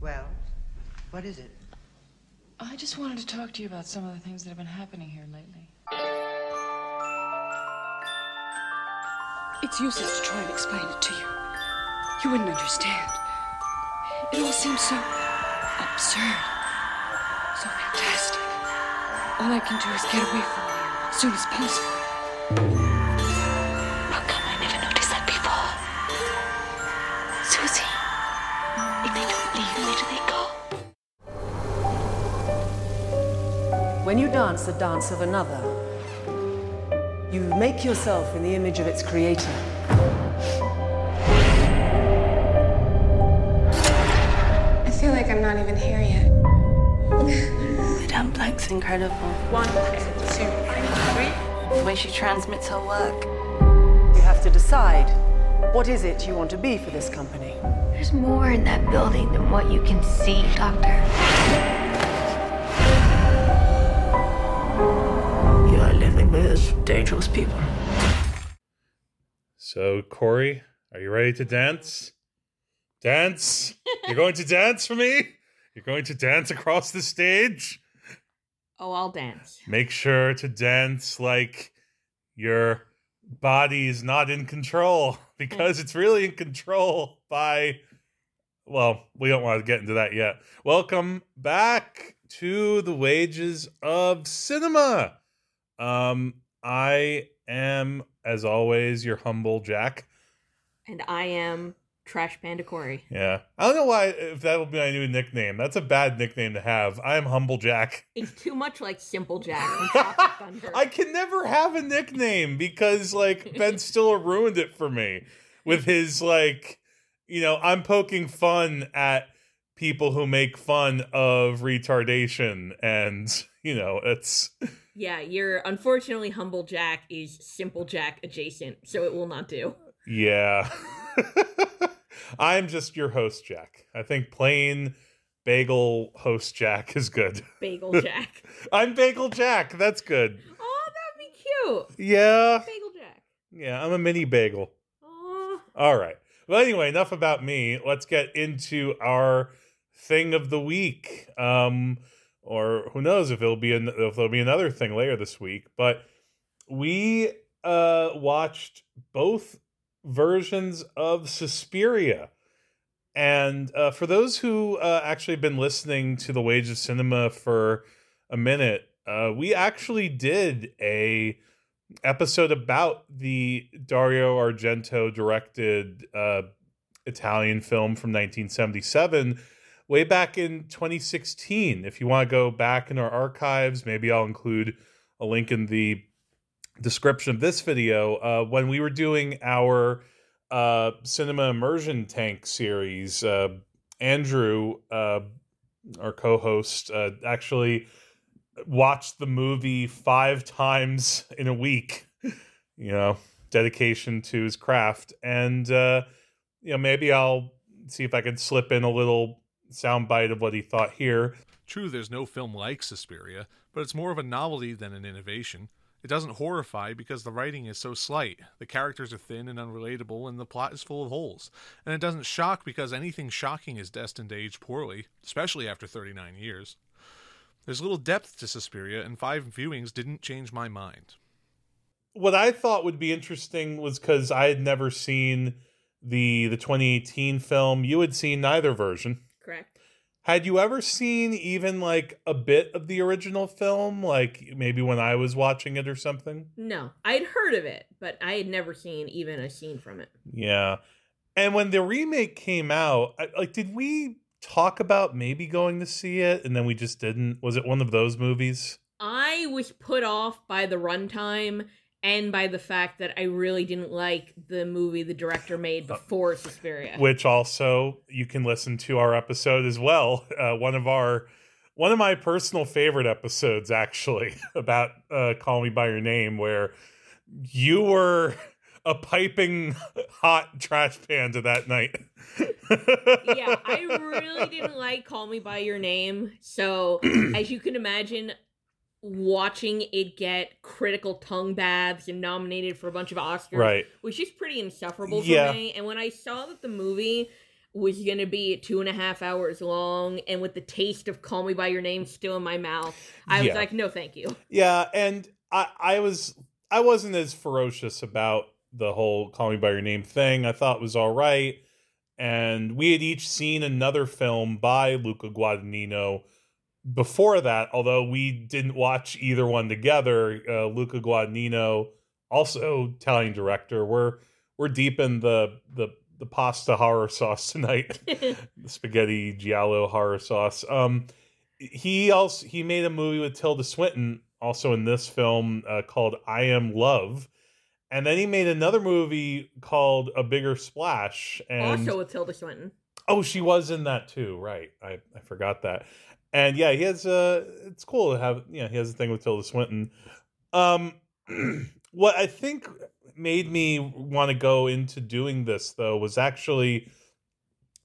Well, what is it? I just wanted to talk to you about some of the things that have been happening here lately. It's useless to try and explain it to you. You wouldn't understand. It all seems so absurd, so fantastic. All I can do is get away from you as soon as possible. You dance the dance of another, you make yourself in the image of its creator. I feel like I'm not even here yet. Madame Blanc's incredible. One, two, three. The way she transmits her work. You have to decide what is it you want to be for this company. There's more in that building than what you can see, Doctor. Dangerous people. So, Korey, are you ready to dance? Dance? You're going to dance for me? You're going to dance across the stage? Oh, I'll dance. Make sure to dance like your body is not in control because it's really in control by well, we don't want to get into that yet. Welcome back to the wages of cinema. Um I am as always your humble Jack. And I am Trash Panda Korey. Yeah. I don't know why if that'll be my new nickname. That's a bad nickname to have. I am humble Jack. It's too much like Simple Jack I can never have a nickname because like Ben Stiller ruined it for me with his like, you know, I'm poking fun at people who make fun of retardation and, you know, it's Yeah, your unfortunately Humble Jack is Simple Jack adjacent, so it will not do. yeah. I'm just your host Jack. I think plain bagel host Jack is good. Bagel Jack. I'm bagel Jack. That's good. oh, that'd be cute. Yeah. Bagel Jack. Yeah, I'm a mini bagel. All right. Well, anyway, enough about me. Let's get into our thing of the week. Um, or who knows if it'll be an, if there'll be another thing later this week. But we uh watched both versions of Suspiria. And uh, for those who uh, actually have been listening to the Wage of Cinema for a minute, uh, we actually did a episode about the Dario Argento directed uh, Italian film from 1977 way back in 2016. If you want to go back in our archives, maybe I'll include a link in the description of this video. Uh, when we were doing our uh, cinema immersion tank series, uh, Andrew, uh, our co-host, uh, actually watched the movie five times in a week. You know, dedication to his craft, and uh, you know maybe I'll see if I can slip in a little soundbite of what he thought here. True, there's no film like Suspiria, but it's more of a novelty than an innovation. It doesn't horrify because the writing is so slight, the characters are thin and unrelatable, and the plot is full of holes. And it doesn't shock because anything shocking is destined to age poorly, especially after 39 years. There's little depth to Suspiria, and five viewings didn't change my mind. what I thought would be interesting was because I had never seen the the 2018 film. You had seen neither version. Correct. Had you ever seen even like a bit of the original film, like maybe when I was watching it or something? No, I'd heard of it, but I had never seen even a scene from it. Yeah. And when the remake came out, I, like, did we talk about maybe going to see it and then we just didn't? Was it one of those movies? I was put off by the runtime and by the fact that I really didn't like the movie the director made before Suspiria. which also you can listen to our episode as well. Uh, one of our one of my personal favorite episodes, actually, about uh, "Call Me by Your Name," where you were a piping hot trash panda that night. yeah, I really didn't like Call Me By Your Name. So, as you can imagine, watching it get critical tongue baths and nominated for a bunch of Oscars Right. was just pretty insufferable for Yeah. me. And when I saw that the movie was going to be two and a half hours long, and with the taste of Call Me By Your Name still in my mouth, I was Yeah. like, no, thank you. Yeah, and I I was I wasn't as ferocious about the whole "Call Me by Your Name" thing. I thought it was all right, and we had each seen another film by Luca Guadagnino before that. Although we didn't watch either one together, uh, Luca Guadagnino, also Italian director. We're we're deep in the the the pasta horror sauce tonight, the spaghetti giallo horror sauce. Um, he also he made a movie with Tilda Swinton, also in this film uh, called I Am Love, and then he made another movie called A Bigger Splash. And also with Tilda Swinton. oh, she was in that too, right? I I forgot that. And yeah, he has uh it's cool to have yeah he has a thing with Tilda Swinton. Um, what I think made me want to go into doing this though was actually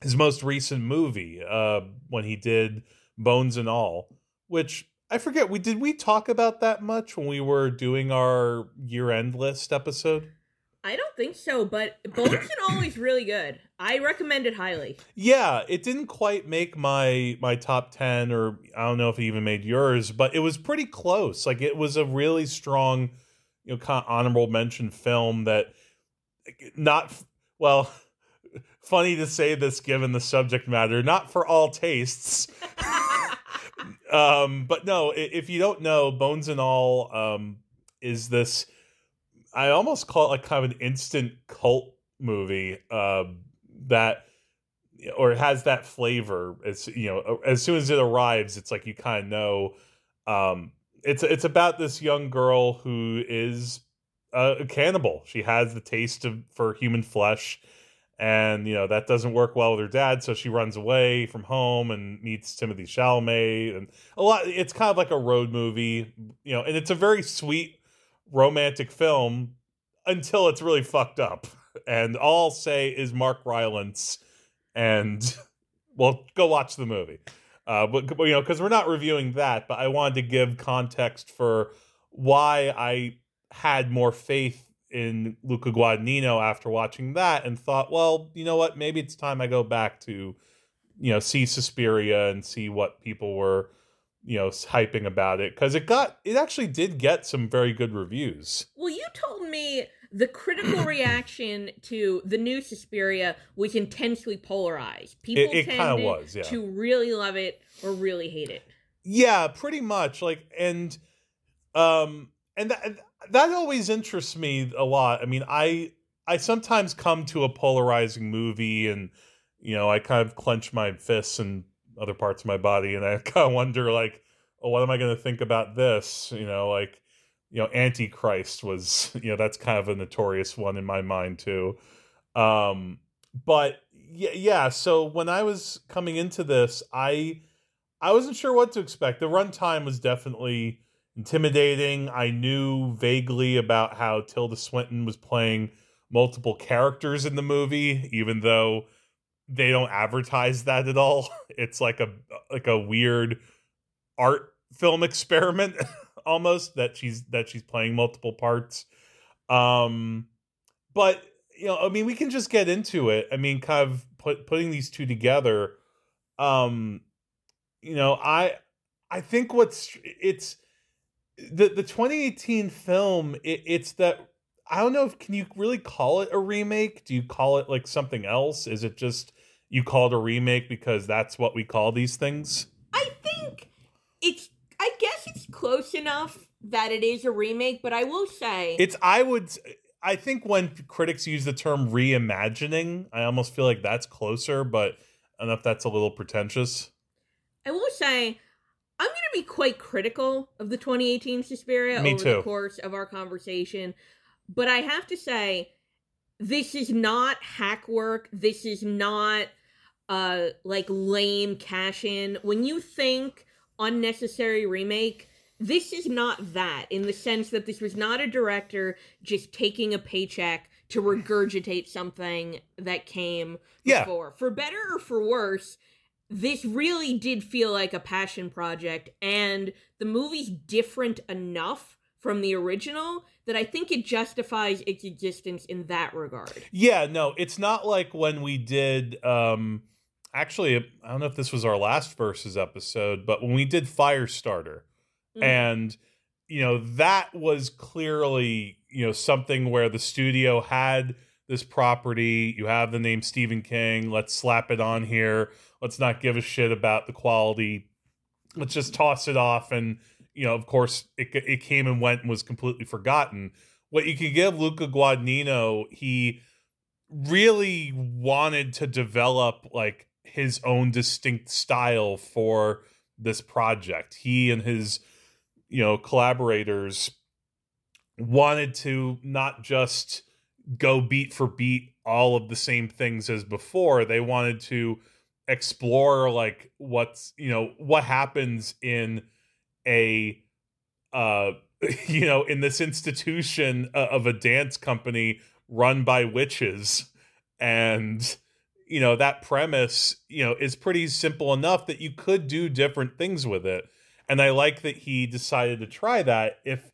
his most recent movie uh when he did Bones and All, which I forget we did we talk about that much when we were doing our year end list episode. I don't think so, but Bones and All is really good. I recommend it highly. Yeah, it didn't quite make my my top 10 or I don't know if it even made yours, but it was pretty close. Like it was a really strong, you know, kind of honorable mention film that not well, funny to say this given the subject matter, not for all tastes. um, but no, if you don't know, Bones and All um is this I almost call it like kind of an instant cult movie um that or has that flavor. As you know as soon as it arrives it's like you kind of know um it's it's about this young girl who is a cannibal. She has the taste of for human flesh and you know that doesn't work well with her dad so she runs away from home and meets timothée chalamet and a lot it's kind of like a road movie you know and it's a very sweet romantic film until it's really fucked up and all I'll say is Mark Rylance, and well, go watch the movie. Uh, but you know, because we're not reviewing that, but I wanted to give context for why I had more faith in Luca Guadagnino after watching that, and thought, well, you know what, maybe it's time I go back to, you know, see Suspiria and see what people were, you know, hyping about it because it got it actually did get some very good reviews. Well, you told me the critical reaction to the new Suspiria was intensely polarized. People it kinda tended was, yeah. to really love it or really hate it. Yeah, pretty much. Like, and um, and that that always interests me a lot. I mean, I I sometimes come to a polarizing movie, and you know, I kind of clench my fists and other parts of my body, and I kind of wonder, like, oh, what am I going to think about this? You know, like, you know, Antichrist was, you know, that's kind of a notorious one in my mind too. Um, but yeah, yeah. So when I was coming into this, I I wasn't sure what to expect. The runtime was definitely intimidating. I knew vaguely about how Tilda Swinton was playing multiple characters in the movie, even though they don't advertise that at all. It's like a like a weird art film experiment almost that she's that she's playing multiple parts. Um but you know, I mean we can just get into it. I mean kind of put putting these two together um you know, I I think what's it's the the 2018 film it, it's that I don't know if can you really call it a remake? Do you call it like something else? Is it just you call it a remake because that's what we call these things? I think it's I guess it's close enough that it is a remake, but I will say It's I would I think when critics use the term reimagining, I almost feel like that's closer, but I don't know if that's a little pretentious. I will say I'm going to be quite critical of the 2018 Suspiria Me over too. the course of our conversation, but I have to say this is not hack work. This is not uh like lame cash in. When you think unnecessary remake, this is not that in the sense that this was not a director just taking a paycheck to regurgitate something that came Yeah. before. For better or for worse, this really did feel like a passion project and the movie's different enough from the original that I think it justifies its existence in that regard. Yeah, no, it's not like when we did um actually I don't know if this was our last verses episode, but when we did Firestarter Mm. and you know that was clearly, you know, something where the studio had this property, you have the name Stephen King, let's slap it on here. Let's not give a shit about the quality. Let's just toss it off and you know, of course, it it came and went and was completely forgotten. What you can give Luca Guadagnino, he really wanted to develop like his own distinct style for this project. He and his, you know, collaborators wanted to not just go beat for beat all of the same things as before. They wanted to explore like what's, you know, what happens in a uh you know in this institution uh, of a dance company run by witches and you know that premise you know is pretty simple enough that you could do different things with it. And i like that he decided to try that if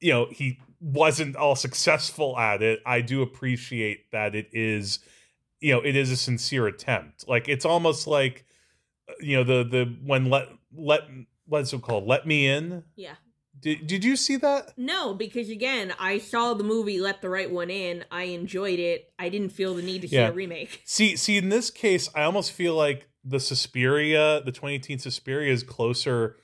you know he wasn't all successful at it. I do appreciate that it is you know it is a sincere attempt. Like it's almost like uh, you know the the when let let what's it called? Let me in? Yeah. Did, did you see that No, because again, I saw the movie Let the Right One In. I enjoyed it. I didn't feel the need to see Yeah. a remake. See, see, in this case, I almost feel like the Suspiria, the 2018 Suspiria, is closer.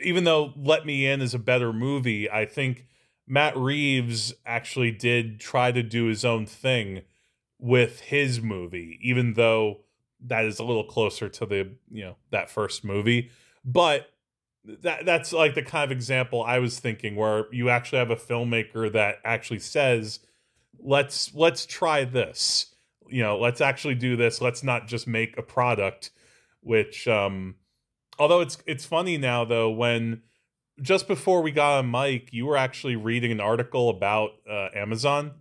Even though Let Me In is a better movie, I think Matt Reeves actually did try to do his own thing with his movie, even though that is a little closer to the you know that first movie. But that that's like the kind of example I was thinking, where you actually have a filmmaker that actually says, "Let's let's try this." you know let's actually do this let's not just make a product which um although it's it's funny now though when just before we got on mic you were actually reading an article about uh, amazon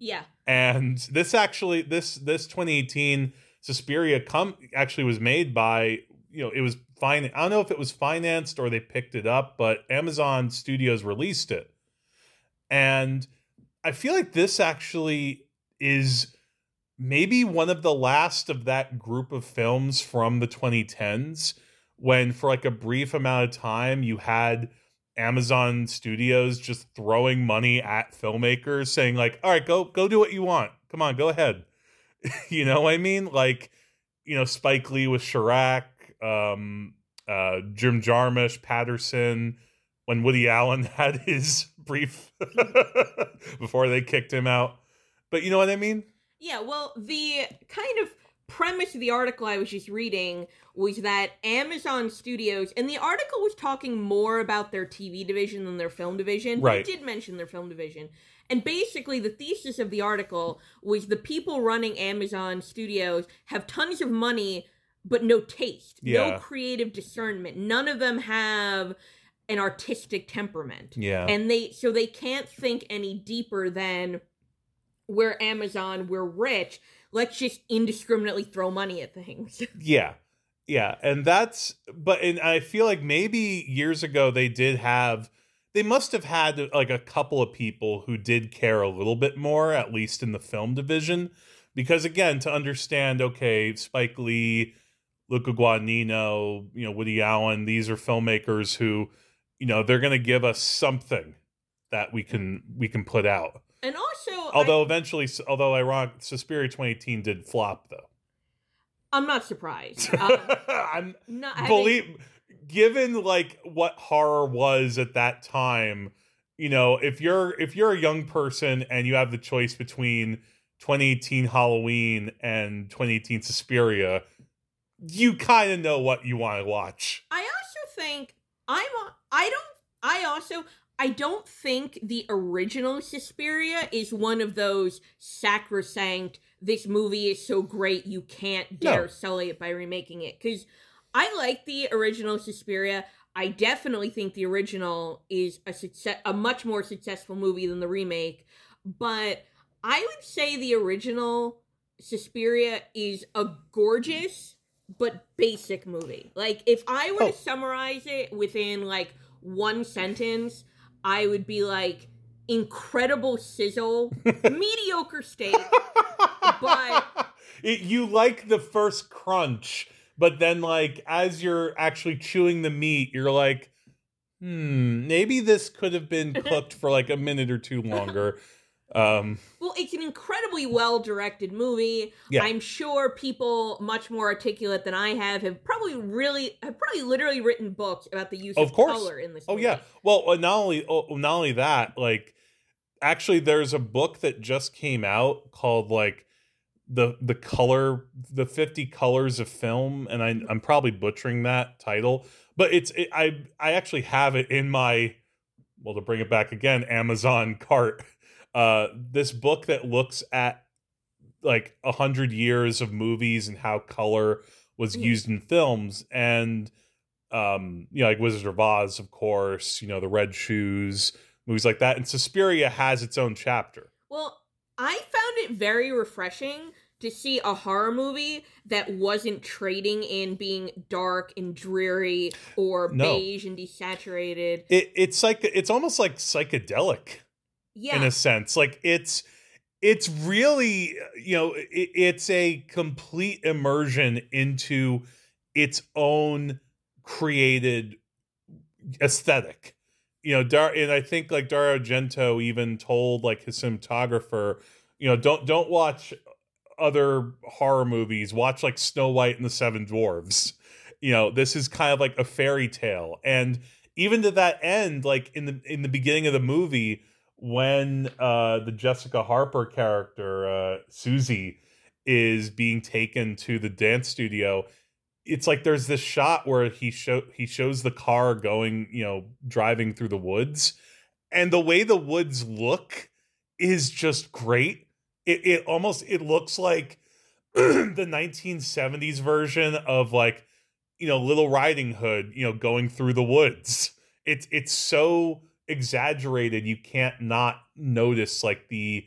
Yeah. and this actually this this 2018 Suspiria come actually was made by you know it was I don't know if it was financed or they picked it up but Amazon Studios released it. And I feel like this actually is maybe one of the last of that group of films from the 2010s when for like a brief amount of time you had Amazon Studios just throwing money at filmmakers saying like all right go go do what you want. Come on go ahead. You know what I mean? Like you know Spike Lee with Chi-Raq um uh Jim Jarmusch Paterson when Woody Allen had his brief before they kicked him out but you know what I mean Yeah, well, the kind of premise of the article I was just reading was that Amazon Studios, and the article was talking more about their TV division than their film division. but Right. It did mention their film division. And basically, the thesis of the article was the people running Amazon Studios have tons of money, but no taste, Yeah. no creative discernment. None of them have an artistic temperament yeah and they so they can't think any deeper than we're amazon we're rich let's just indiscriminately throw money at things Yeah. Yeah. And that's but and I feel like maybe years ago they did have they must have had like a couple of people who did care a little bit more, at least in the film division. Because again, to understand, okay, Spike Lee, Luca Guadagnino, you know, Woody Allen, these are filmmakers who, you know, they're gonna give us something that we can we can put out. and also Although eventually although ironic Suspiria 2018 did flop though. I, am not surprised uh, I'm not having- believe given like what horror was at that time you know if you're if you're a young person and you have the choice between 2018 halloween and 2018 suspiria you kind of know what you want to watch i also think i'm i don't i also I don't think the original Suspiria is one of those sacrosanct, this movie is so great you can't dare No. sell it by remaking it. Because I like the original Suspiria. I definitely think the original is a success, a much more successful movie than the remake. But I would say the original Suspiria is a gorgeous but basic movie. Like if I were Oh. to summarize it within like one sentence, I would be like incredible sizzle, mediocre steak, but It, you like the first crunch, but then like as you're actually chewing the meat, you're like, hmm, maybe this could have been cooked for like a minute or two longer. Um, well, it's an incredibly well directed movie. Yeah. I'm sure people much more articulate than I have have probably really have probably literally written books about the use of, of color in this. Oh movie. yeah. Well, uh, not only oh, not only that, like actually, there's a book that just came out called like the the color the 50 colors of film and I, i'm probably butchering that title but it's it, i i actually have it in my well to bring it back again amazon cart uh this book that looks at like a hundred years of movies and how color was Mhm. used in films and um you know like wizard of oz of course you know the red shoes movies like that and suspiria has its own chapter Well, I found it very refreshing to see a horror movie that wasn't trading in being dark and dreary or No. beige and desaturated. it, it's like it's almost like psychedelic Yeah. in a sense. Like it's it's really you know it, it's a complete immersion into its own created aesthetic. You know Dar- and i think like dario argento even told like his cinematographer you know don't don't watch other horror movies. Watch like snow white and the seven dwarves you know this is kind of like a fairy tale. And even to that end like in the in the beginning of the movie when uh the jessica harper character uh susie is being taken to the dance studio it's like there's this shot where he show he shows the car going you know driving through the woods and the way the woods look is just great. It, it almost it looks like the 1970s version of like you know little riding hood you know going through the woods. It's it's so exaggerated you can't not notice like the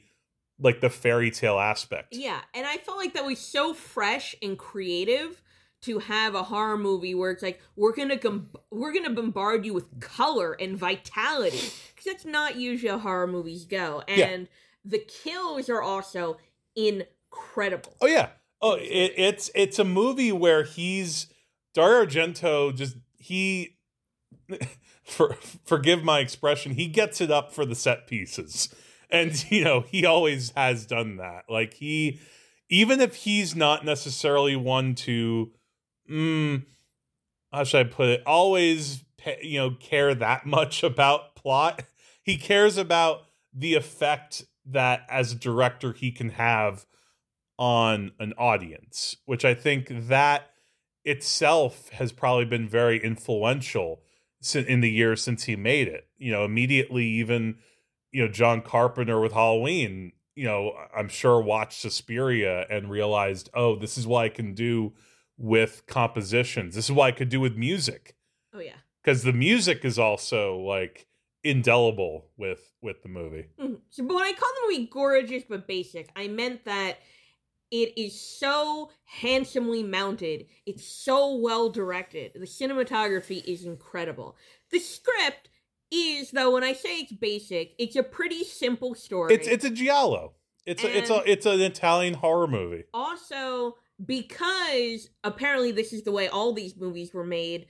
like the fairy tale aspect Yeah, and I felt like that was so fresh and creative to have a horror movie where it's like we're gonna com- we're gonna bombard you with color and vitality because that's not usually how horror movies go. Yeah. And the kills are also incredible. Oh yeah. Oh, it, it's it's a movie where he's Dario Argento just he for forgive my expression, he gets it up for the set pieces. And you know, he always has done that. Like he even if he's not necessarily one to mm, how should I put it, always you know care that much about plot. He cares about the effect that as a director he can have on an audience, which I think that itself has probably been very influential in the years since he made it. You know, immediately even you know John Carpenter with Halloween, you know, I'm sure watched Suspiria and realized, "Oh, this is what I can do with compositions. This is what I could do with music." Oh yeah. Cuz the music is also like indelible with with the movie. Mhm. So, but when I call the movie gorgeous but basic, I meant that it is so handsomely mounted. It's so well directed. The cinematography is incredible. The script is, though, when I say it's basic, it's a pretty simple story. It's it's a giallo. It's a, it's a it's an Italian horror movie. also because apparently this is the way all these movies were made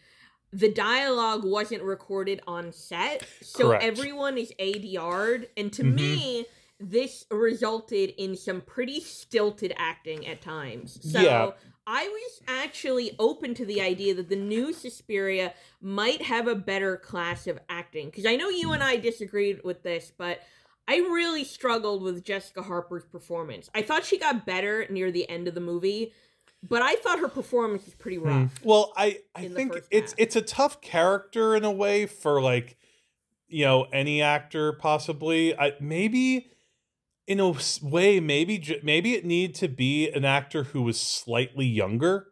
the dialogue wasn't recorded on set so Correct. everyone is adr'd and to Mhm. me this resulted in some pretty stilted acting at times so Yeah. i was actually open to the idea that the new suspiria might have a better class of acting because i know you and i disagreed with this but I really struggled with Jessica Harper's performance. I thought she got better near the end of the movie, but I thought her performance was pretty hmm. rough. Well, I I think it's it's a tough character in a way for like you know any actor possibly. I maybe in a way maybe maybe it needed to be an actor who was slightly younger.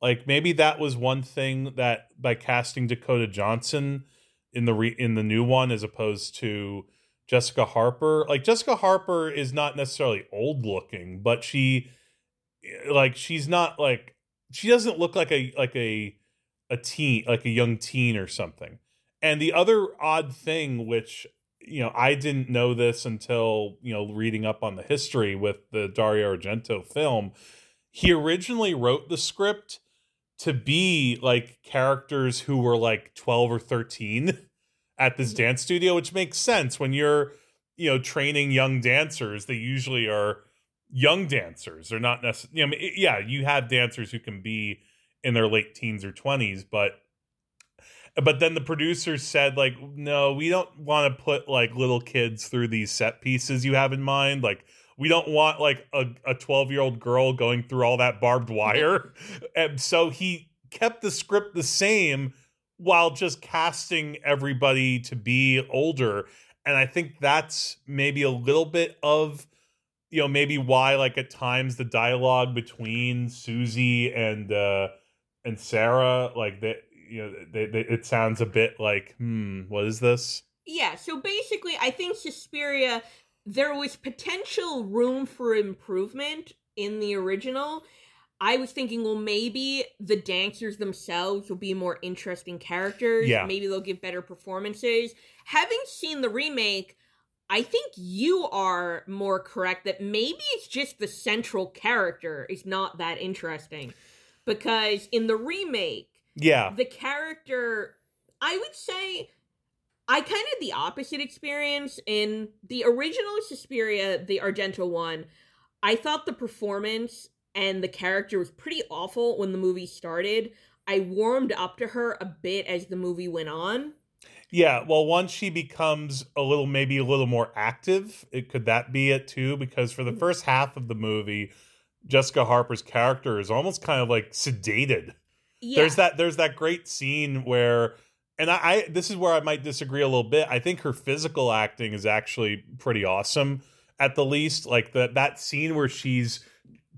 Like maybe that was one thing that by casting Dakota Johnson in the re- in the new one as opposed to Jessica Harper. Like Jessica Harper is not necessarily old looking, but she like she's not like she doesn't look like a like a a teen like a young teen or something And the other odd thing, which you know, I didn't know this until you know reading up on the history with the Dario Argento film. He originally wrote the script to be like characters who were like 12 or 13 at this mm-hmm. dance studio, which makes sense when you're, you know, training young dancers. They usually are young dancers. They're not necessarily, you know, yeah, you have dancers who can be in their late teens or 20s, but but then the producers said like no we don't want to put like little kids through these set pieces you have in mind. Like we don't want like a 12 year old girl going through all that barbed wire. And so he kept the script the same while just casting everybody to be older. And i think that's maybe a little bit of you know maybe why like at times the dialogue between susie and uh and sarah like that you know they, they, it sounds a bit like hmm what is this Yeah, so basically, I think Suspiria, there was potential room for improvement in the original. I was thinking, well, maybe the dancers themselves will be more interesting characters. Yeah. Maybe they'll give better performances. Having seen the remake, I think you are more correct that maybe it's just the central character is not that interesting. Because in the remake, yeah. the character i would say i kind of had the opposite experience. In the original suspiria the argento one i thought the performance and the character was pretty awful when the movie started. I warmed up to her a bit as the movie went on. Yeah, well, once she becomes a little, maybe a little more active, it could that be it too? Because for the mm-hmm. first half of the movie, Jessica Harper's character is almost kind of like sedated. Yeah There's that. There's that great scene where, and I, I, this is where I might disagree a little bit. I think her physical acting is actually pretty awesome, at the least. Like that that scene where she's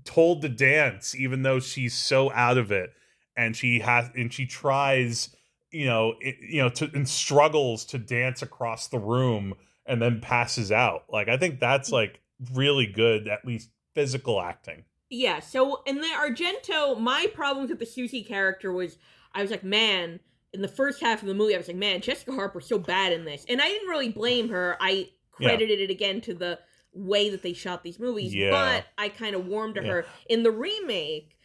told to dance, even though she's so out of it, and she has, and she tries you know, it, you know, to and struggles to dance across the room and then passes out. Like I think that's like really good, at least physical acting. Yeah, so in the Argento, my problems with the Susie character was I was like, man, in the first half of the movie, I was like, man, Jessica Harper's so bad in this. And I didn't really blame her. I Yeah. credited it again to the way that they shot these movies, Yeah. but I kind of warmed to Yeah. her. In the remake,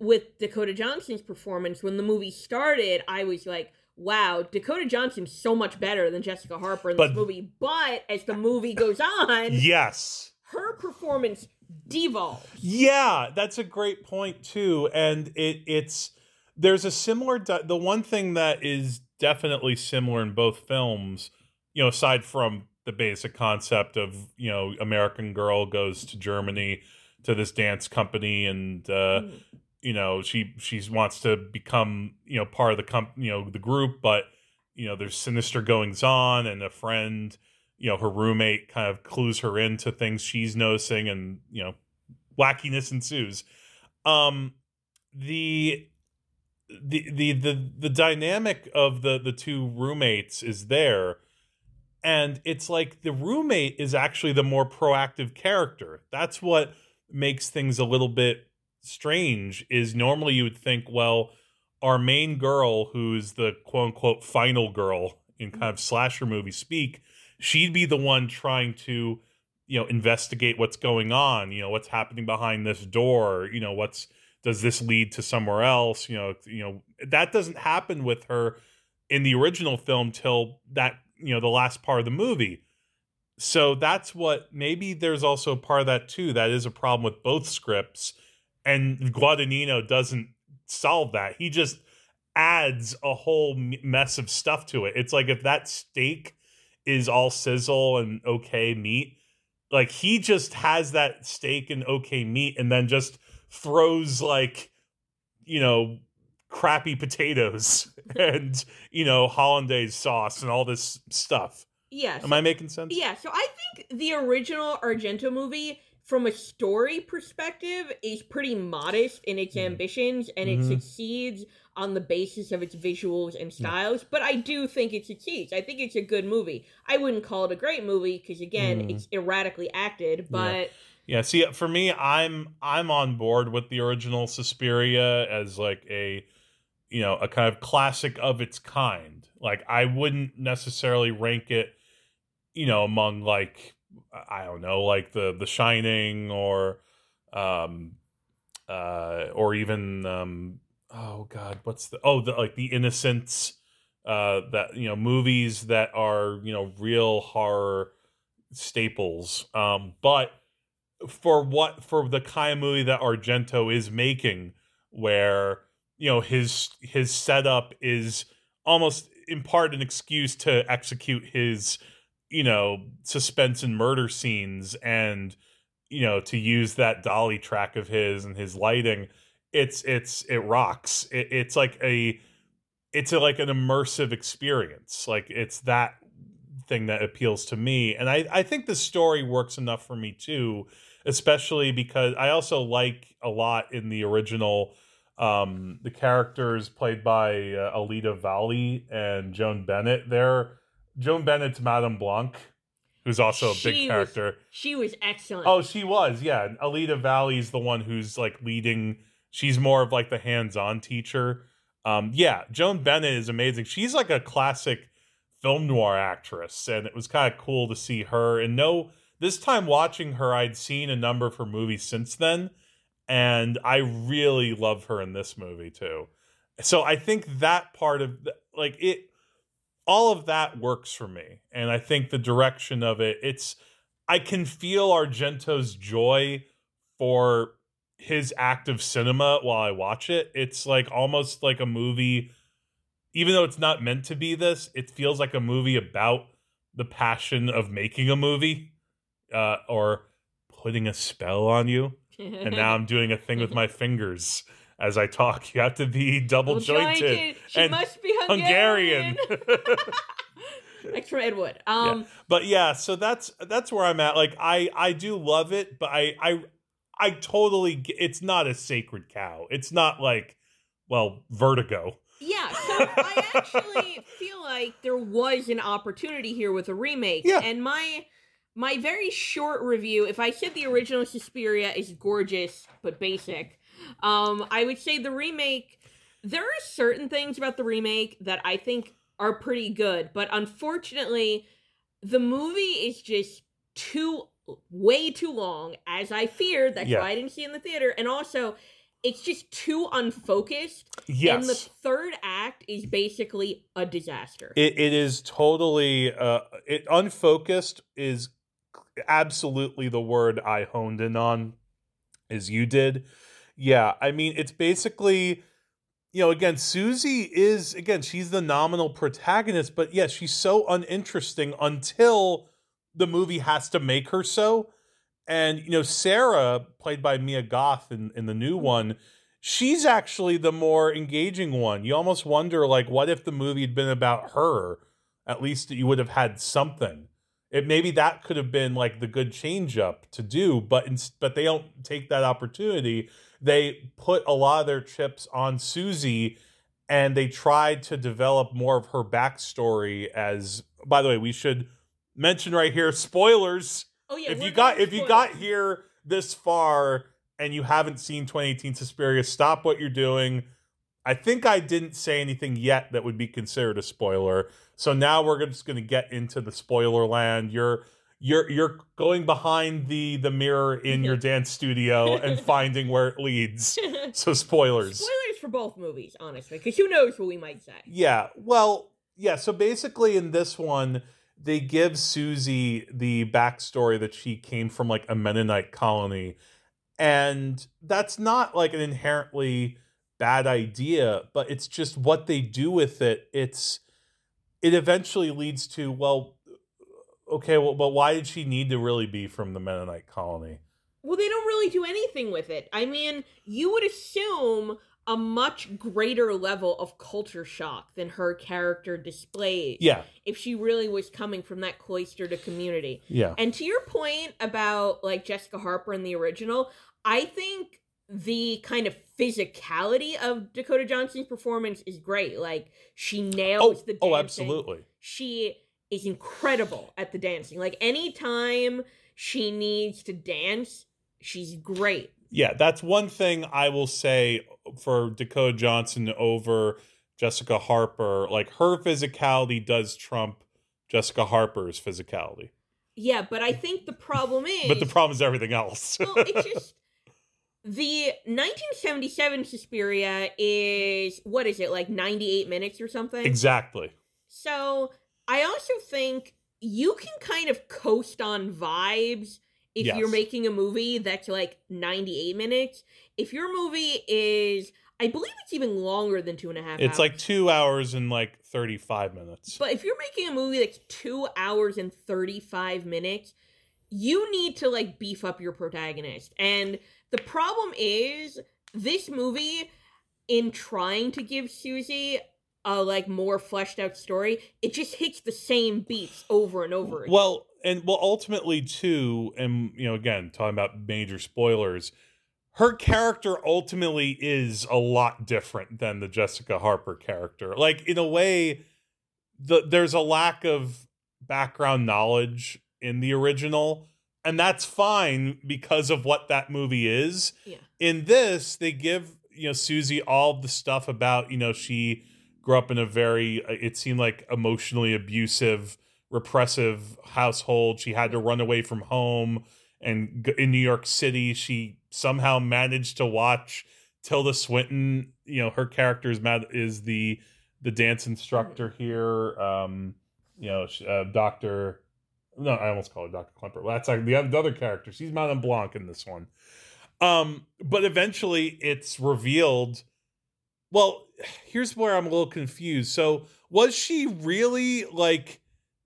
with Dakota Johnson's performance, when the movie started, I was like, wow, Dakota Johnson's so much better than Jessica Harper in But- this movie. But as the movie goes on, Yes. her performance devolves. Yeah, that's a great point too, and it it's there's a similar the one thing that is definitely similar in both films, you know, aside from the basic concept of you know American Girl goes to Germany to this dance company and uh, you know she she wants to become you know part of the comp you know the group, but you know there's sinister goings on and a friend you know her roommate kind of clues her into things she's noticing and you know wackiness ensues. Um the the the the the dynamic of the the two roommates is there and it's like the roommate is actually the more proactive character. That's what makes things a little bit strange is normally you would think well our main girl who's the quote unquote final girl in kind of slasher movie speak she'd be the one trying to you know investigate what's going on you know what's happening behind this door you know what's does this lead to somewhere else you know you know that doesn't happen with her in the original film till that you know the last part of the movie. So that's what maybe there's also a part of that too that is a problem with both scripts and Guadagnino doesn't solve that. He just adds a whole mess of stuff to it. It's like if that steak is all sizzle and okay meat like he just has that steak and okay meat and then just throws like you know crappy potatoes and you know hollandaise sauce and all this stuff Yeah. am i making sense Yeah, so I think the original Argento movie, from a story perspective, is pretty modest in its ambitions and it Mhm. succeeds on the basis of its visuals and styles. But I do think it succeeds. I think it's a good movie. I wouldn't call it a great movie because, again, Mm. it's erratically acted, but. yeah see for me i'm i'm on board with the original suspiria as like a you know a kind of classic of its kind. Like I wouldn't necessarily rank it, you know, among like I don't know, like the The Shining or um uh or even um oh god, what's the oh the like the Innocents uh that you know movies that are, you know, real horror staples. Um but for what for the kind of movie that Argento is making where you know his his setup is almost in part an excuse to execute his you know suspense and murder scenes and you know to use that dolly track of his and his lighting it's it's it rocks. It, it's like a it's a, like an immersive experience. Like it's that thing that appeals to me. And i i think the story works enough for me too especially because i also like a lot in the original um the characters played by uh, alida valli and joan bennett they're joan bennett's madame blanc who's also a big She was- character She was excellent. Oh, she was, yeah. And Alida Valli's the one who's like leading. She's more of like the hands-on teacher. Um, yeah, Joan Bennett is amazing. She's like a classic film noir actress, and it was kind of cool to see her. And no, this time watching her, I'd seen a number of her movies since then, and I really love her in this movie too. So I think that part of the, like it, all of that works for me, and I think the direction of it, it's. I can feel Argento's joy for his act of cinema while I watch it. It's like almost like a movie, even though it's not meant to be this, it feels like a movie about the passion of making a movie uh, or putting a spell on you. And now I'm doing a thing with my fingers as I talk. You have to be double jointed. Jointed. She and must be Hungarian. Like Ed Wood. Um, but yeah so that's that's where i'm at like i i do love it but i i i totally g- it's not a sacred cow it's not like well vertigo Yeah, so I actually feel like there was an opportunity here with a remake. Yeah. And my my very short review, if I said the original Suspiria is gorgeous but basic, um, I would say the remake there are certain things about the remake that I think are pretty good, but unfortunately, the movie is just too way too long, as I feared. That's Yeah. why I didn't see it in the theater, and also it's just too unfocused. yes And the third act is basically a disaster. it, it is totally uh it unfocused is absolutely the word i honed in on as you did yeah i mean it's basically you know again susie is again she's the nominal protagonist but yes she's so uninteresting until the movie has to make her so. And you know sarah played by mia goth in, in the new one she's actually the more engaging one. You almost wonder like what if the movie had been about her? At least you would have had something. It maybe that could have been like the good change up to do but in, but they don't take that opportunity they put a lot of their chips on susie and they tried to develop more of her backstory as by the way we should mention right here spoilers oh yeah, if you got if you got here this far and you haven't seen 2018 Suspiria, stop what you're doing. I think I didn't say anything yet that would be considered a spoiler. So now we're just going to get into the spoiler land. You're you're you're going behind the the mirror in your dance studio and finding where it leads. So spoilers. spoilers for both movies, honestly, because who knows what we might say. Yeah. Well, yeah. So basically, in this one, they give Susie the backstory that she came from like a Mennonite colony. And that's not like an inherently bad idea, but it's just what they do with it. It's, it eventually leads to, well, okay, well, but why did she need to really be from the Mennonite colony? Well, they don't really do anything with it. I mean, you would assume a much greater level of culture shock than her character displays. Yeah. If she really was coming from that cloistered community. Yeah. And to your point about like Jessica Harper in the original, I think the kind of physicality of Dakota Johnson's performance is great. Like she nails oh, the oh, dancing. oh, absolutely. She is incredible at the dancing. Like anytime she needs to dance, she's great. Yeah, that's one thing I will say for Dakota Johnson over Jessica Harper, like her physicality does trump Jessica Harper's physicality. Yeah, but I think the problem is. But the problem is everything else. well, it's just the 1977 Suspiria is what is it like 98 minutes or something? exactly. So I also think you can kind of coast on vibes if Yes. you're making a movie that's like 98 minutes. If your movie is, I believe it's even longer than two and a half. It's hours. like two hours and like 35 minutes. But if you're making a movie that's two hours and 35 minutes, you need to like beef up your protagonist. And the problem is, this movie, in trying to give Susie a like more fleshed out story, it just hits the same beats over and over again. Well, and well, ultimately too, and you know, again, talking about major spoilers, her character ultimately is a lot different than the Jessica Harper character. Like in a way, the there's a lack of background knowledge in the original, and that's fine because of what that movie is. Yeah. In this, they give you know Susie all the stuff about you know she grew up in a very it seemed like emotionally abusive repressive household. She had to run away from home and in new york city she somehow managed to watch tilda swinton. You know her character is mad is the the dance instructor here um you know uh, dr no i almost call her dr klemper. Well, that's like the other character. She's madame blanc in this one. Um but eventually it's revealed well, here's where I'm a little confused. So, was she really like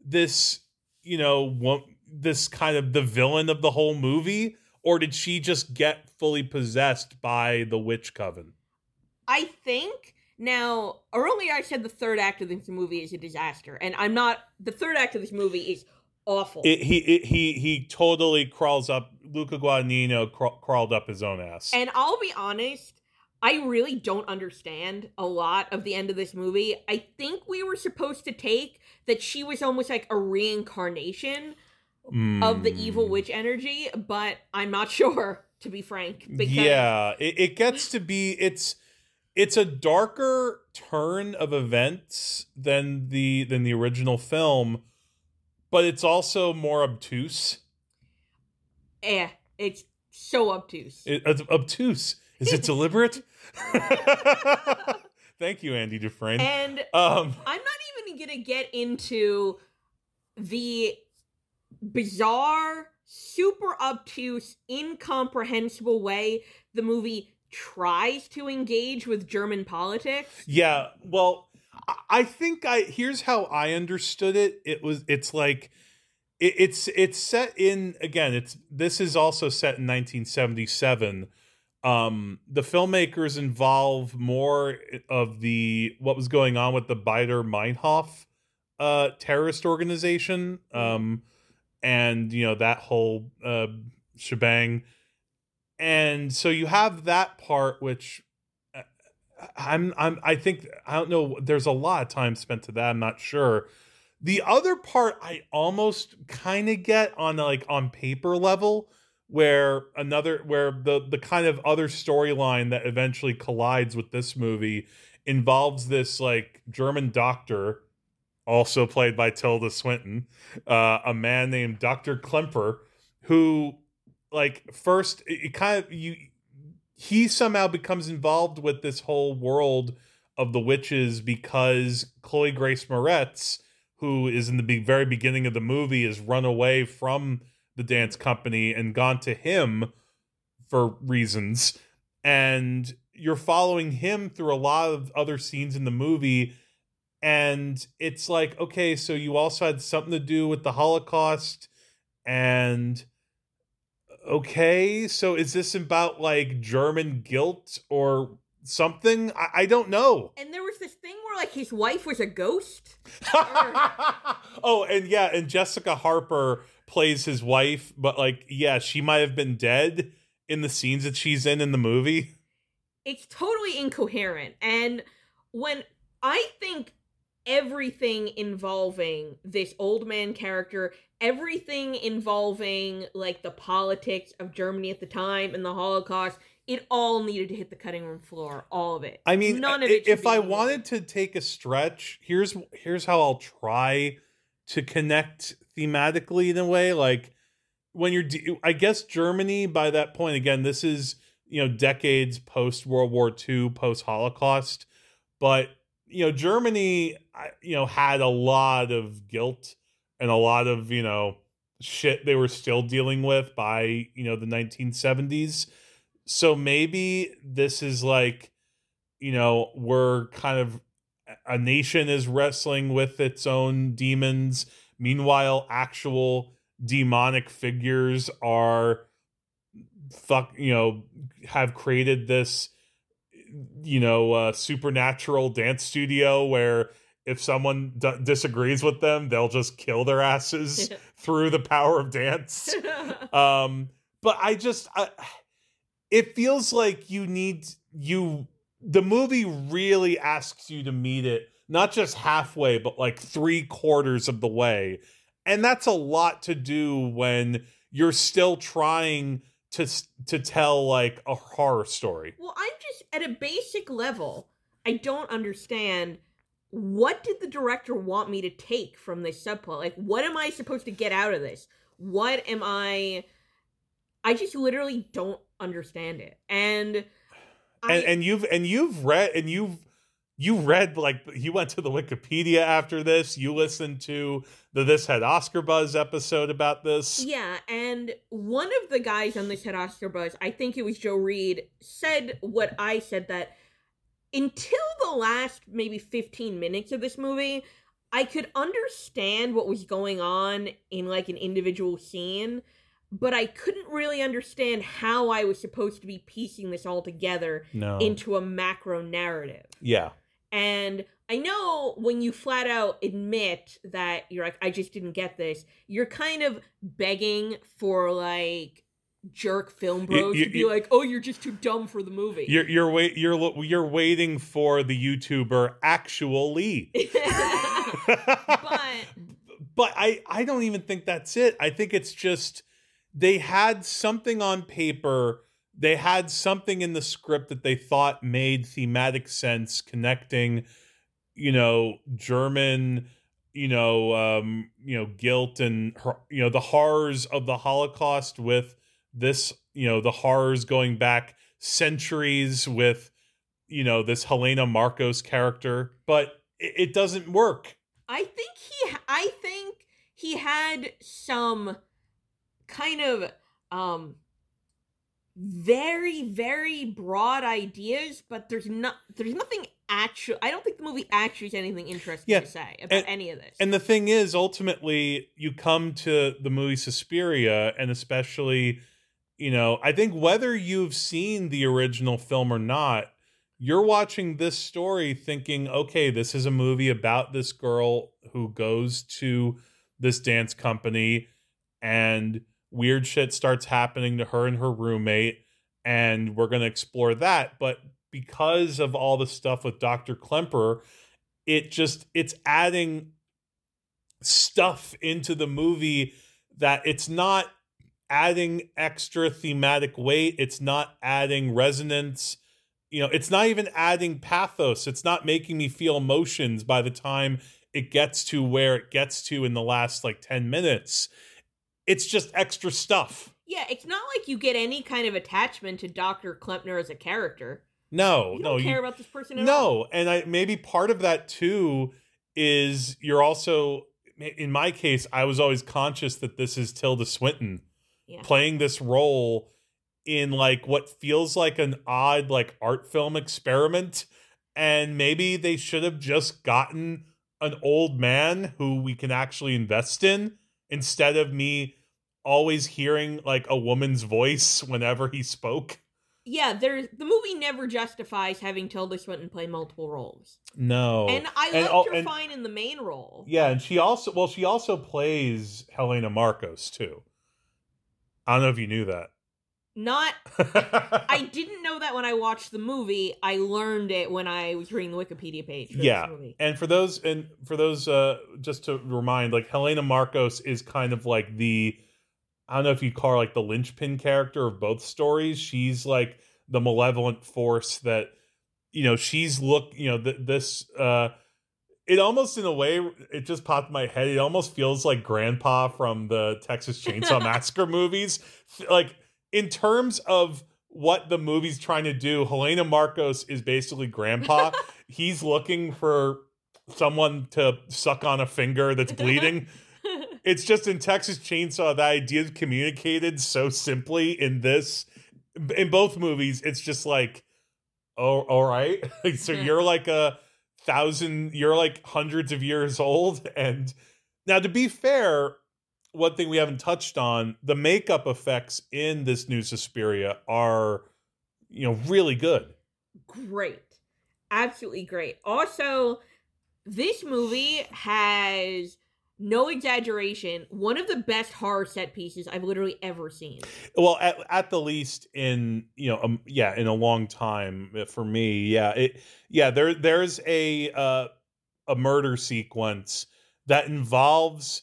this, you know, this kind of the villain of the whole movie? Or did she just get fully possessed by the witch coven? I think now earlier I said the third act of this movie is a disaster, and I'm not. The third act of this movie is awful. It, he it, he he totally crawls up. Luca Guadagnino craw, crawled up his own ass. And I'll be honest, I really don't understand a lot of the end of this movie. I think we were supposed to take that she was almost like a reincarnation of the evil Mm. witch energy, but I'm not sure, to be frank. Because yeah it, it gets to be it's it's a darker turn of events than the than the original film but it's also more obtuse eh, it's so obtuse. it, it's obtuse is it deliberate thank you andy dufresne and um I'm not even gonna get into the bizarre, super obtuse, incomprehensible way the movie tries to engage with German politics. Yeah, well, I- I think I here's how I understood it. It was it's like it, it's it's set in again. It's this is also set in 1977. Um, the filmmakers involve more of the what was going on with the Baader Meinhof uh, terrorist organization, um, and you know that whole uh, shebang. And so you have that part, which I'm I'm I think I don't know there's a lot of time spent to that I'm not sure. The other part I almost kind of get on like on paper level where another where the the kind of other storyline that eventually collides with this movie involves this like German doctor also played by Tilda Swinton, uh, a man named Dr. Klemper who like first it, it kind of you he somehow becomes involved with this whole world of the witches because Chloe Grace Moretz, who is in the be- very beginning of the movie, is run away from the dance company and gone to him for reasons. And you're following him through a lot of other scenes in the movie. And it's like, okay, so you also had something to do with the Holocaust. And okay, so is this about like German guilt or something? I, I don't know. And there was this thing where like his wife was a ghost. oh, and yeah, and Jessica Harper plays his wife, but like, yeah, she might have been dead in the scenes that she's in in the movie. It's totally incoherent. And when I think everything involving this old man character, everything involving like the politics of Germany at the time and the Holocaust it all needed to hit the cutting room floor. All of it. I mean, none of it. if I in the movie. wanted to take a stretch, here's here's how I'll try to connect thematically in a way. Like when you're, de- I guess Germany by that point again, this is you know decades post World War II, post Holocaust, but you know Germany, you know, had a lot of guilt and a lot of you know shit they were still dealing with by you know the 1970s so maybe this is like you know we're kind of a nation is wrestling with its own demons. Meanwhile actual demonic figures are fuck you know have created this you know uh, supernatural dance studio where if someone d- disagrees with them they'll just kill their asses through the power of dance. Um but i just I, it feels like you need you the movie really asks you to meet it not just halfway but like three quarters of the way and that's a lot to do when you're still trying to to tell like a horror story Well, I'm just at a basic level. I don't understand what did the director want me to take from this subplot? Like, what am I supposed to get out of this? What am I? I just literally don't understand it, and I, and and you've and you've read and you've you read like you went to the Wikipedia after this. You listened to the This Had Oscar Buzz episode about this. Yeah, and one of the guys on this Had Oscar Buzz, I think it was Joe Reed, said what I said that until the last maybe 15 minutes of this movie, I could understand what was going on in like an individual scene, but I couldn't really understand how I was supposed to be piecing this all together No. into a macro narrative. Yeah. And I know when you flat out admit that you're like, I just didn't get this, you're kind of begging for like jerk film bros you- to be you- like, oh, you're just too dumb for the movie. You're you're wait you're you're waiting for the YouTuber actually. but but I I don't even think that's it. I think it's just they had something on paper. They had something in the script that they thought made thematic sense connecting, you know, German, you know, um, you know, guilt and you know the horrors of the Holocaust with this, you know, the horrors going back centuries with, you know, this Helena Markos character, but it, it doesn't work. I think he I think he had some kind of um very very broad ideas but there's not there's nothing actual I don't think the movie actually has anything interesting Yeah, to say about and- any of this. And the thing is, ultimately, you come to the movie Suspiria, and especially, you know, I think whether you've seen the original film or not, you're watching this story thinking, okay, this is a movie about this girl who goes to this dance company and weird shit starts happening to her and her roommate and we're going to explore that but because of all the stuff with Dr. Klemper it just it's adding stuff into the movie that it's not adding extra thematic weight it's not adding resonance you know it's not even adding pathos it's not making me feel emotions by the time it gets to where it gets to in the last like 10 minutes it's just extra stuff yeah, it's not like you get any kind of attachment to Dr. Klempner as a character. no You no don't care you, about this person at all. no and i maybe part of that too is you're also in my case i was always conscious that this is tilda swinton Yeah. playing this role in like what feels like an odd like art film experiment and maybe they should have just gotten an old man who we can actually invest in instead of me always hearing like a woman's voice whenever he spoke Yeah, there's the movie never justifies having Tilda Swinton play multiple roles. no And I And loved her and- fine in the main role. Yeah, and she also well, she also plays Helena Markos too. I don't know if you knew that. Not I didn't know that when I watched the movie. I learned it when I was reading the Wikipedia page. For yeah, and for those and for those, uh, just to remind, like Helena Markos is kind of like the I don't know if you call her like the linchpin character of both stories. She's like the malevolent force that you know she's look you know th- this uh it almost in a way it just popped in my head it almost feels like grandpa from the texas chainsaw massacre movies. Like in terms of what the movie's trying to do helena markos is basically grandpa. He's looking for someone to suck on a finger that's bleeding it's just in texas chainsaw that idea is communicated so simply in this in both movies it's just like oh all right. So you're like a thousand you're like hundreds of years old and now to be fair one thing we haven't touched on the makeup effects in this new suspiria are you know really good. Great. Absolutely great. Also this movie has no exaggeration one of the best horror set pieces i've literally ever seen. Well at, at the least in you know um, yeah in a long time uh, for me yeah it yeah there there's a uh a murder sequence that involves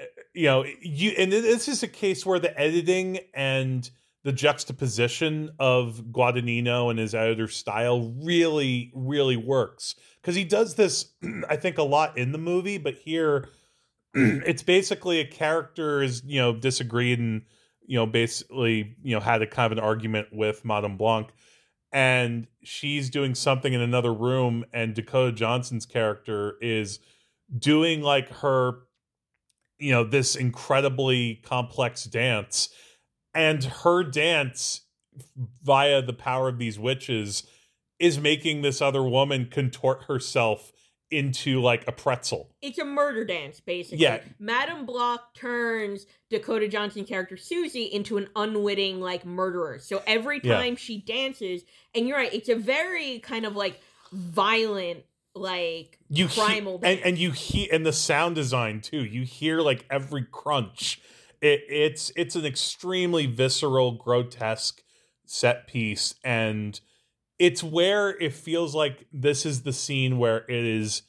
uh, you know you and this is a case where the editing and the juxtaposition of Guadagnino and his editor style really really works. Because he does this i think a lot in the movie but here it's basically a character is you know disagreed and you know basically you know had a kind of an argument with Madame Blanc, and she's doing something in another room, and Dakota Johnson's character is doing like her, you know, this incredibly complex dance, and her dance via the power of these witches is making this other woman contort herself into like a pretzel. It's a murder dance, basically. Yeah. Madame Blanc turns Dakota Johnson character Susie into an unwitting like murderer. So every Yeah. time she dances, and you're right, it's a very kind of like violent, like you he- primal and, and you hear and the sound design too you hear like every crunch it, it's it's an extremely visceral grotesque set piece and it's where it feels like this is the scene where it is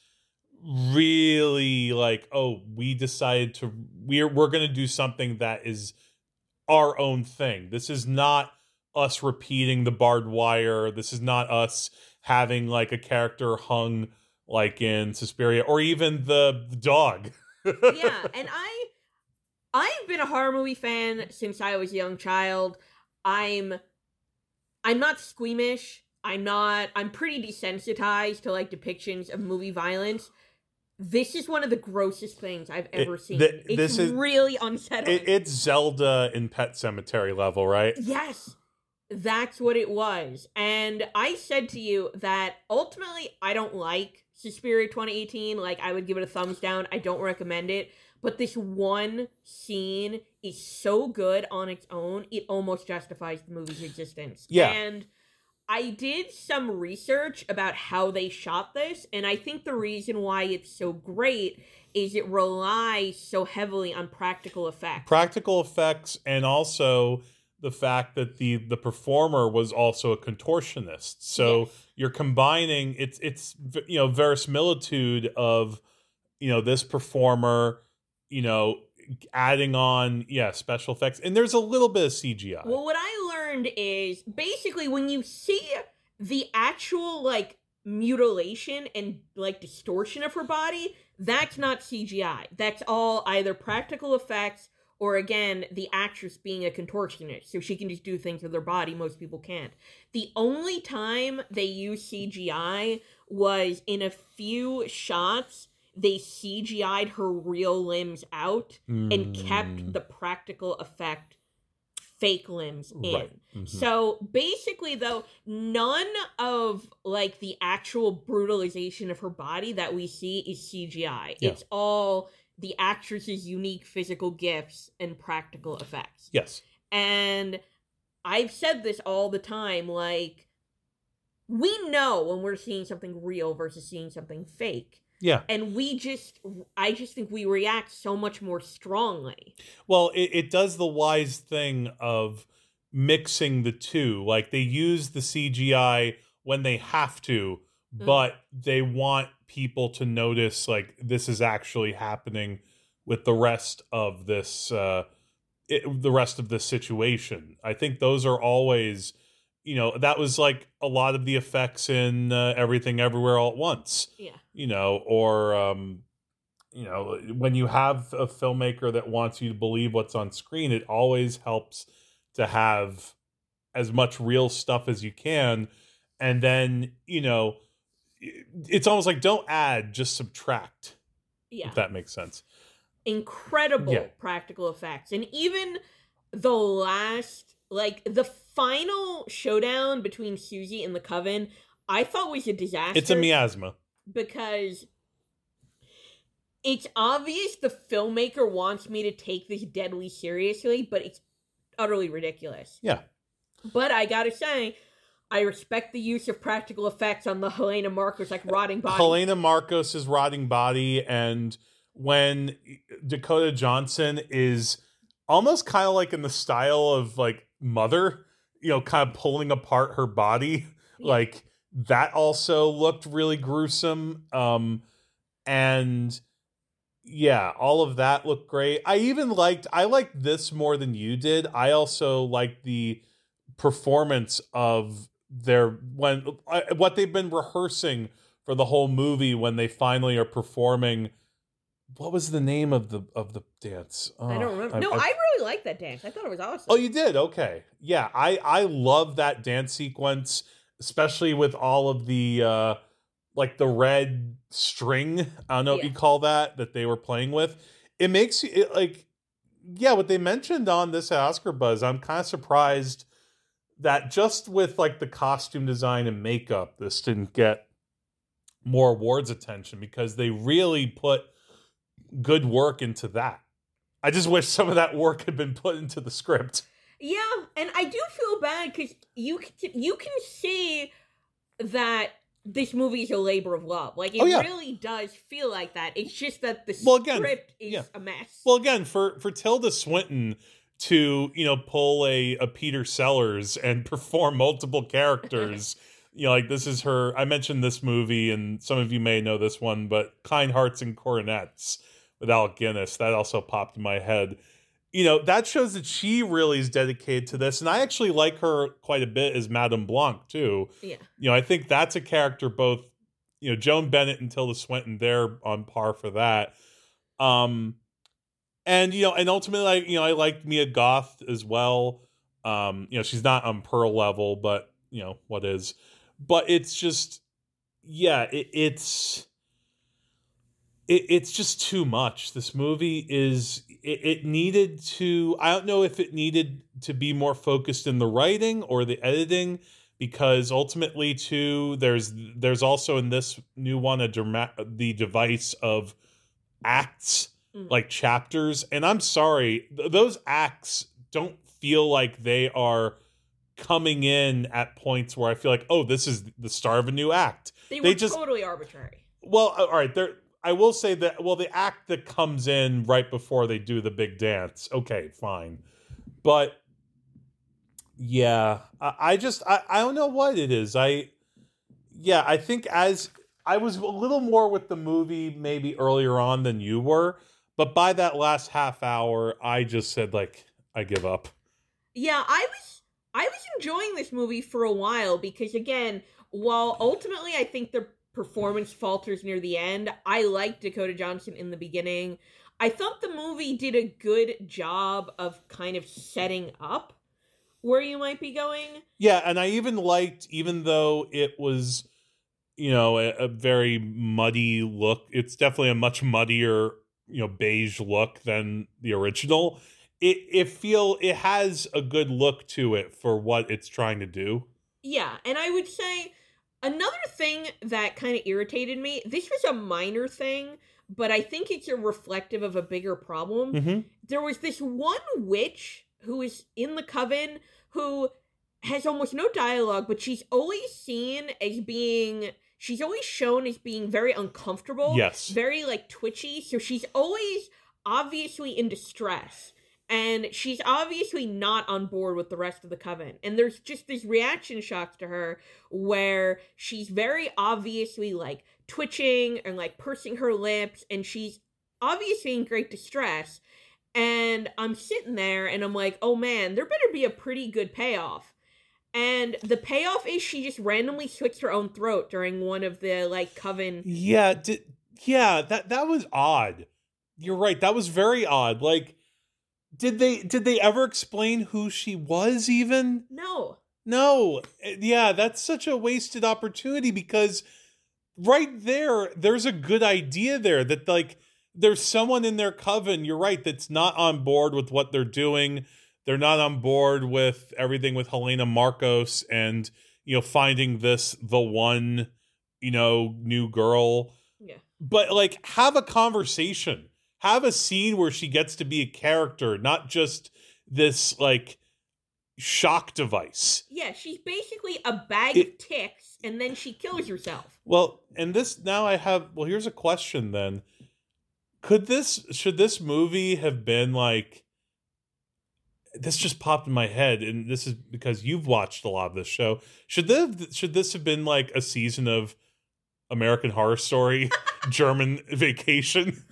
really like oh we decided to we're we're going to do something that is our own thing this is not us repeating the barbed wire this is not us having like a character hung like in Suspiria or even the, dog. yeah, and I I've been a horror movie fan since I was a young child. I'm I'm not squeamish. I'm not I'm pretty desensitized to like depictions of movie violence. This is one of the grossest things I've ever It- seen. th- it's this is- really unsettling. It, it's Zelda in Pet Sematary level, right? Yes, that's what it was. And I said to you that ultimately I don't like Suspiria 2018. Like, I would give it a thumbs down. I don't recommend it. But this one scene is so good on its own, it almost justifies the movie's existence. Yeah. And I did some research about how they shot this, and I think the reason why it's so great is it relies so heavily on practical effects. Practical effects and also the fact that the the performer was also a contortionist. So you're combining it's it's you know verisimilitude of you know this performer, you know adding on yeah special effects and there's a little bit of CGI. Well, what I learned is basically when you see the actual like mutilation and like distortion of her body, that's not CGI. That's all either practical effects or again the actress being a contortionist so she can just do things with her body most people can't. The only time they used CGI was in a few shots they CGI'd her real limbs out and Mm. kept the practical effect fake limbs in. Right. Mhm. So basically though, none of like the actual brutalization of her body that we see is CGI. Yeah. It's all the actress's unique physical gifts and practical effects. Yes. And I've said this all the time like we know when we're seeing something real versus seeing something fake. Yeah. And we just I just think we react so much more strongly. Well, it, it does the wise thing of mixing the two. Like they use the CGI when they have to, Mm. but they want people to notice like this is actually happening with the rest of this uh it, the rest of this situation. I think those are always you know that was like a lot of the effects in uh, everything everywhere all at once Yeah. you know or um you know when you have a filmmaker that wants you to believe what's on screen it always helps to have as much real stuff as you can and then you know it's almost like don't add just subtract Yeah. if that makes sense incredible Yeah. practical effects and even the last like the final showdown between Susie and the coven i thought was a disaster. It's a miasma. Because it's obvious the filmmaker wants me to take this deadly seriously but it's utterly ridiculous. Yeah. But i gotta say i respect the use of practical effects on the helena markos like rotting body. Helena Markos's rotting body, and when Dakota Johnson is almost kind of like in the style of like Mother, you know, kind of pulling apart her body, like that also looked really gruesome. Um, and yeah, all of that looked great. I even liked I liked this more than you did. I also liked the performance of their when uh, what they've been rehearsing for the whole movie when they finally are performing what was the name of the of the dance? I don't Oh, remember I- no I- I, really liked that dance. I thought it was awesome. Oh you did? Okay. Yeah i i love that dance sequence especially with all of the uh like the red string i don't know what Yeah. you call that that they were playing with. It makes you it, like yeah what they mentioned on this oscar buzz i'm kind of surprised that just with like the costume design and makeup this didn't get more awards attention because they really put good work into that i just wish some of that work had been put into the script Yeah, and I do feel bad because you can, you can see that this movie is a labor of love. Like it Oh, yeah. really does feel like that. It's just that the Well, again, script is yeah. a mess. Well, again, for for Tilda Swinton to you know pull a, a Peter Sellers and perform multiple characters, you know, like this is her. I mentioned this movie, and some of you may know this one, but Kind Hearts and Coronets with Alec Guinness that also popped in my head. You know, that shows that she really is dedicated to this, and I actually like her quite a bit as Madame Blanc too. yeah, You know, I think that's a character both, you know, Joan Bennett and Tilda Swinton, they're on par for that. Um and you know, and ultimately like, you know, I like Mia Goth as well. Um, you know, she's not on Pearl level, but you know, what is. But it's just yeah, it, it's it, it's just too much. This movie is it, it needed to I don't know if it needed to be more focused in the writing or the editing because ultimately too there's there's also in this new one a drama- the device of acts Mhm. like chapters and I'm sorry th- those acts don't feel like they are coming in at points where I feel like oh this is the start of a new act they were they just totally arbitrary. well, all right. There, I will say that. Well, the act that comes in right before they do the big dance. Okay, fine, but yeah, I, I just I, I don't know what it is. I yeah, I think as I was a little more with the movie maybe earlier on than you were, but by that last half hour, I just said like I give up. Yeah, I was I was enjoying this movie for a while because again, while ultimately I think the performance falters near the end, I liked Dakota Johnson in the beginning. I thought the movie did a good job of kind of setting up where you might be going. Yeah, and I even liked, even though it was, you know, a, a very muddy look. It's definitely a much muddier, you know, beige look than the original. It it feel it has a good look to it for what it's trying to do. Yeah, and I would say another thing that kind of irritated me, this was a minor thing, but I think it's a reflective of a bigger problem. Mm-hmm. There was this one witch who is in the coven who has almost no dialogue, but she's always seen as being she's always shown as being very uncomfortable. Yes. Very like twitchy. So she's always obviously in distress. And she's obviously not on board with the rest of the coven. And there's just these reaction shots to her where she's very obviously like twitching and like pursing her lips, and she's obviously in great distress. And I'm sitting there and I'm like, oh man, there better be a pretty good payoff. And the payoff is she just randomly slits her own throat during one of the like coven. Yeah, did, yeah, that that was odd. You're right. That was very odd. Like did they did they ever explain who she was even? No. No. Yeah, that's such a wasted opportunity because right there there's a good idea there that like there's someone in their coven, you're right, that's not on board with what they're doing. They're not on board with everything with Helena Markos and you know finding this the one, you know, new girl Yeah. but like have a conversation have a scene where she gets to be a character not just this like shock device. Yeah, she's basically a bag It- of ticks and then she kills herself. well and this now i have well here's a question then. Could this should this movie have been like this just popped in my head and this is because you've watched a lot of this show. Should this should this have been like a season of american horror story german vacation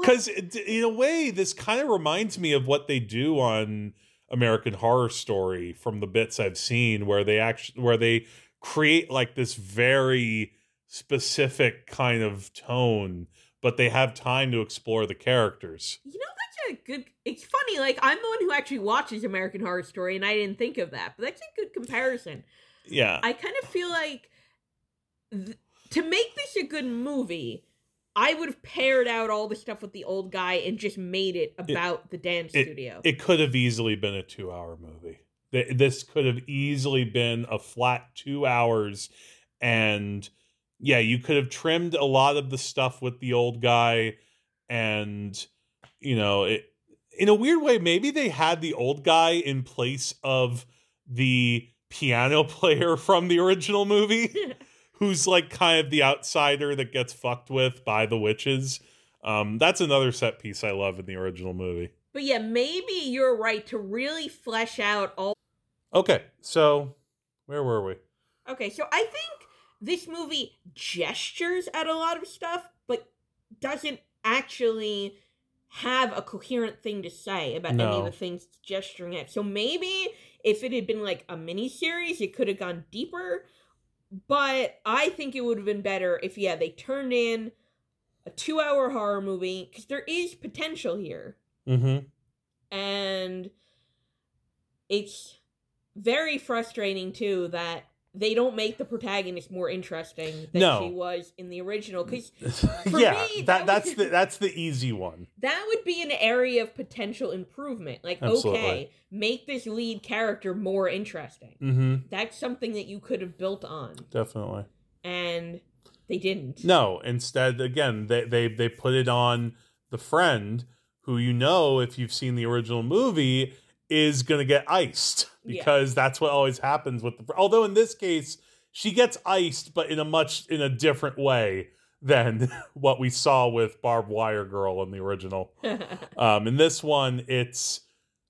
because in a way this kind of reminds me of what they do on american horror story from the bits i've seen where they actually where they create like this very specific kind of tone but they have time to explore the characters You know, that's a good. It's funny. Like I'm the one who actually watches American Horror Story, and I didn't think of that. But that's a good comparison. yeah I kind of feel like th- to make this a good movie, I would have pared out all the stuff with the old guy and just made it about the dance it, studio. it could have easily been a two hour movie this could have easily been a flat two hours and yeah you could have trimmed a lot of the stuff with the old guy and you know it in a weird way maybe they had the old guy in place of the piano player from the original movie who's like kind of the outsider that gets fucked with by the witches um that's another set piece i love in the original movie but yeah, maybe you're right to really flesh out all. Okay, so where were we? Okay, so I think this movie gestures at a lot of stuff, but doesn't actually have a coherent thing to say about any of the things gesturing at. So maybe if it had been like a mini series, it could have gone deeper. But I think it would have been better if, yeah, they turned in a two hour horror movie because there is potential here. Mm-hmm. And it's very frustrating too that they don't make the protagonist more interesting than No. she was in the original because yeah, me, that, that that's was- the that's the easy one. that would be an area of potential improvement like Absolutely. okay make this lead character more interesting Mm-hmm. that's something that you could have built on Definitely. and they didn't No, instead, again, they they they put it on the friend who you know, if you've seen the original movie, is gonna get iced Yeah. because that's what always happens with the. Although in this case, she gets iced, but in a much in a different way than what we saw with Barbed Wire Girl in the original. Um, in this one, it's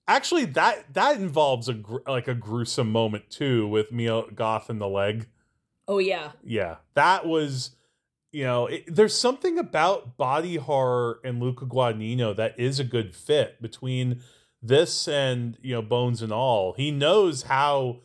actually that that involves a gr- like a gruesome moment too with Mia Goth in the leg. oh yeah Yeah, that was, you know, it, there's something about body horror and Luca Guadagnino that is a good fit between this and you know Bones and All. He knows how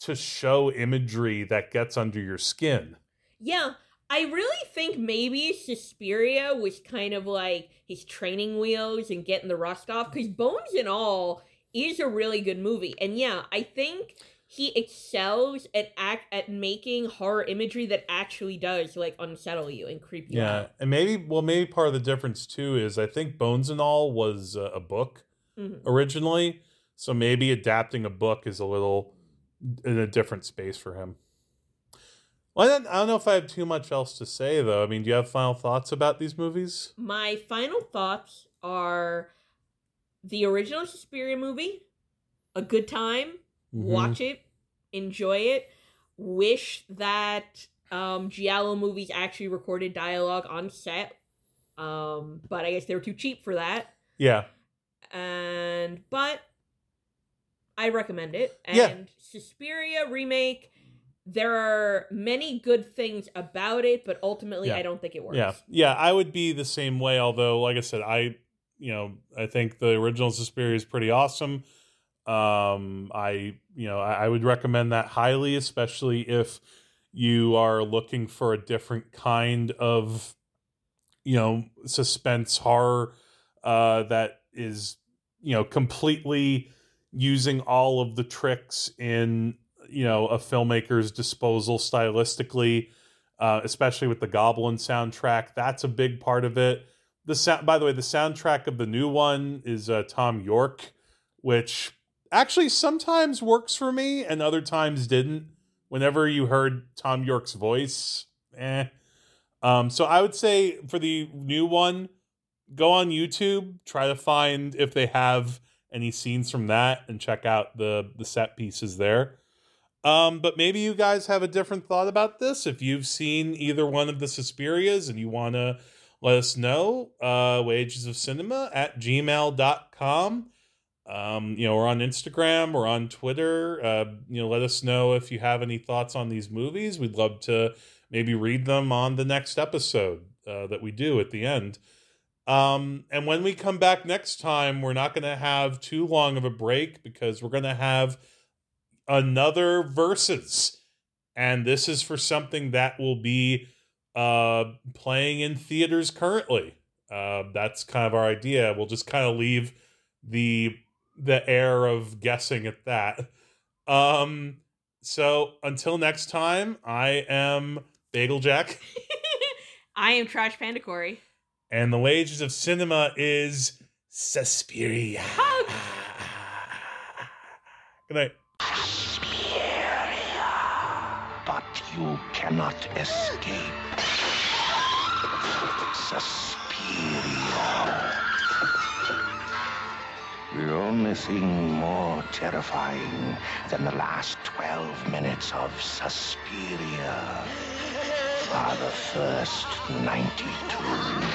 to show imagery that gets under your skin. Yeah, I really think maybe Suspiria was kind of like his training wheels and getting the rust off because Bones and All is a really good movie. And yeah, I think he excels at act at making horror imagery that actually does like unsettle you and creep you Yeah, out. and maybe well, maybe part of the difference too is I think Bones and All was a, a book Mhm. originally, so maybe adapting a book is a little in a different space for him. Well, I don't, I don't know if I have too much else to say though. I mean, do you have final thoughts about these movies? My final thoughts are the original Suspiria movie, a good time. Mhm. watch it, enjoy it. Wish that um, Giallo movies actually recorded dialogue on set, um, but I guess they were too cheap for that. Yeah, And but I recommend it. And Yeah. Suspiria remake. There are many good things about it, but ultimately, Yeah. I don't think it works. yeah, yeah. I would be the same way. Although, like I said, I you know I think the original Suspiria is pretty awesome. Um, I you know I, I would recommend that highly, especially if you are looking for a different kind of you know suspense horror uh, that is you know completely using all of the tricks in you know a filmmaker's disposal stylistically uh, especially with the goblin soundtrack. That's a big part of it. The sound by the way the soundtrack of the new one is uh, thom yorke which actually sometimes works for me and other times didn't. Whenever you heard thom yorke's voice eh. Um, so i would say for the new one go on youtube try to find if they have any scenes from that and check out the the set pieces there. Um, but maybe you guys have a different thought about this. If you've seen either one of the Suspirias and you want to let us know, uh, wages of cinema at gmail.com. Um, you know, we're on Instagram, we're on Twitter. Uh, you know, let us know if you have any thoughts on these movies. We'd love to maybe read them on the next episode uh, that we do at the end. Um, and when we come back next time, we're not going to have too long of a break because we're going to have another verses. And this is for something that will be uh, playing in theaters currently. Uh, that's kind of our idea. We'll just kind of leave the the air of guessing at that. Um, so until next time, I am Bagel Jack. I am Trash Panda Korey. And the wages of cinema is Suspiria. Good night. Suspiria, But you cannot escape. Suspiria. The only thing more terrifying than the last 12 minutes of Suspiria the first 92.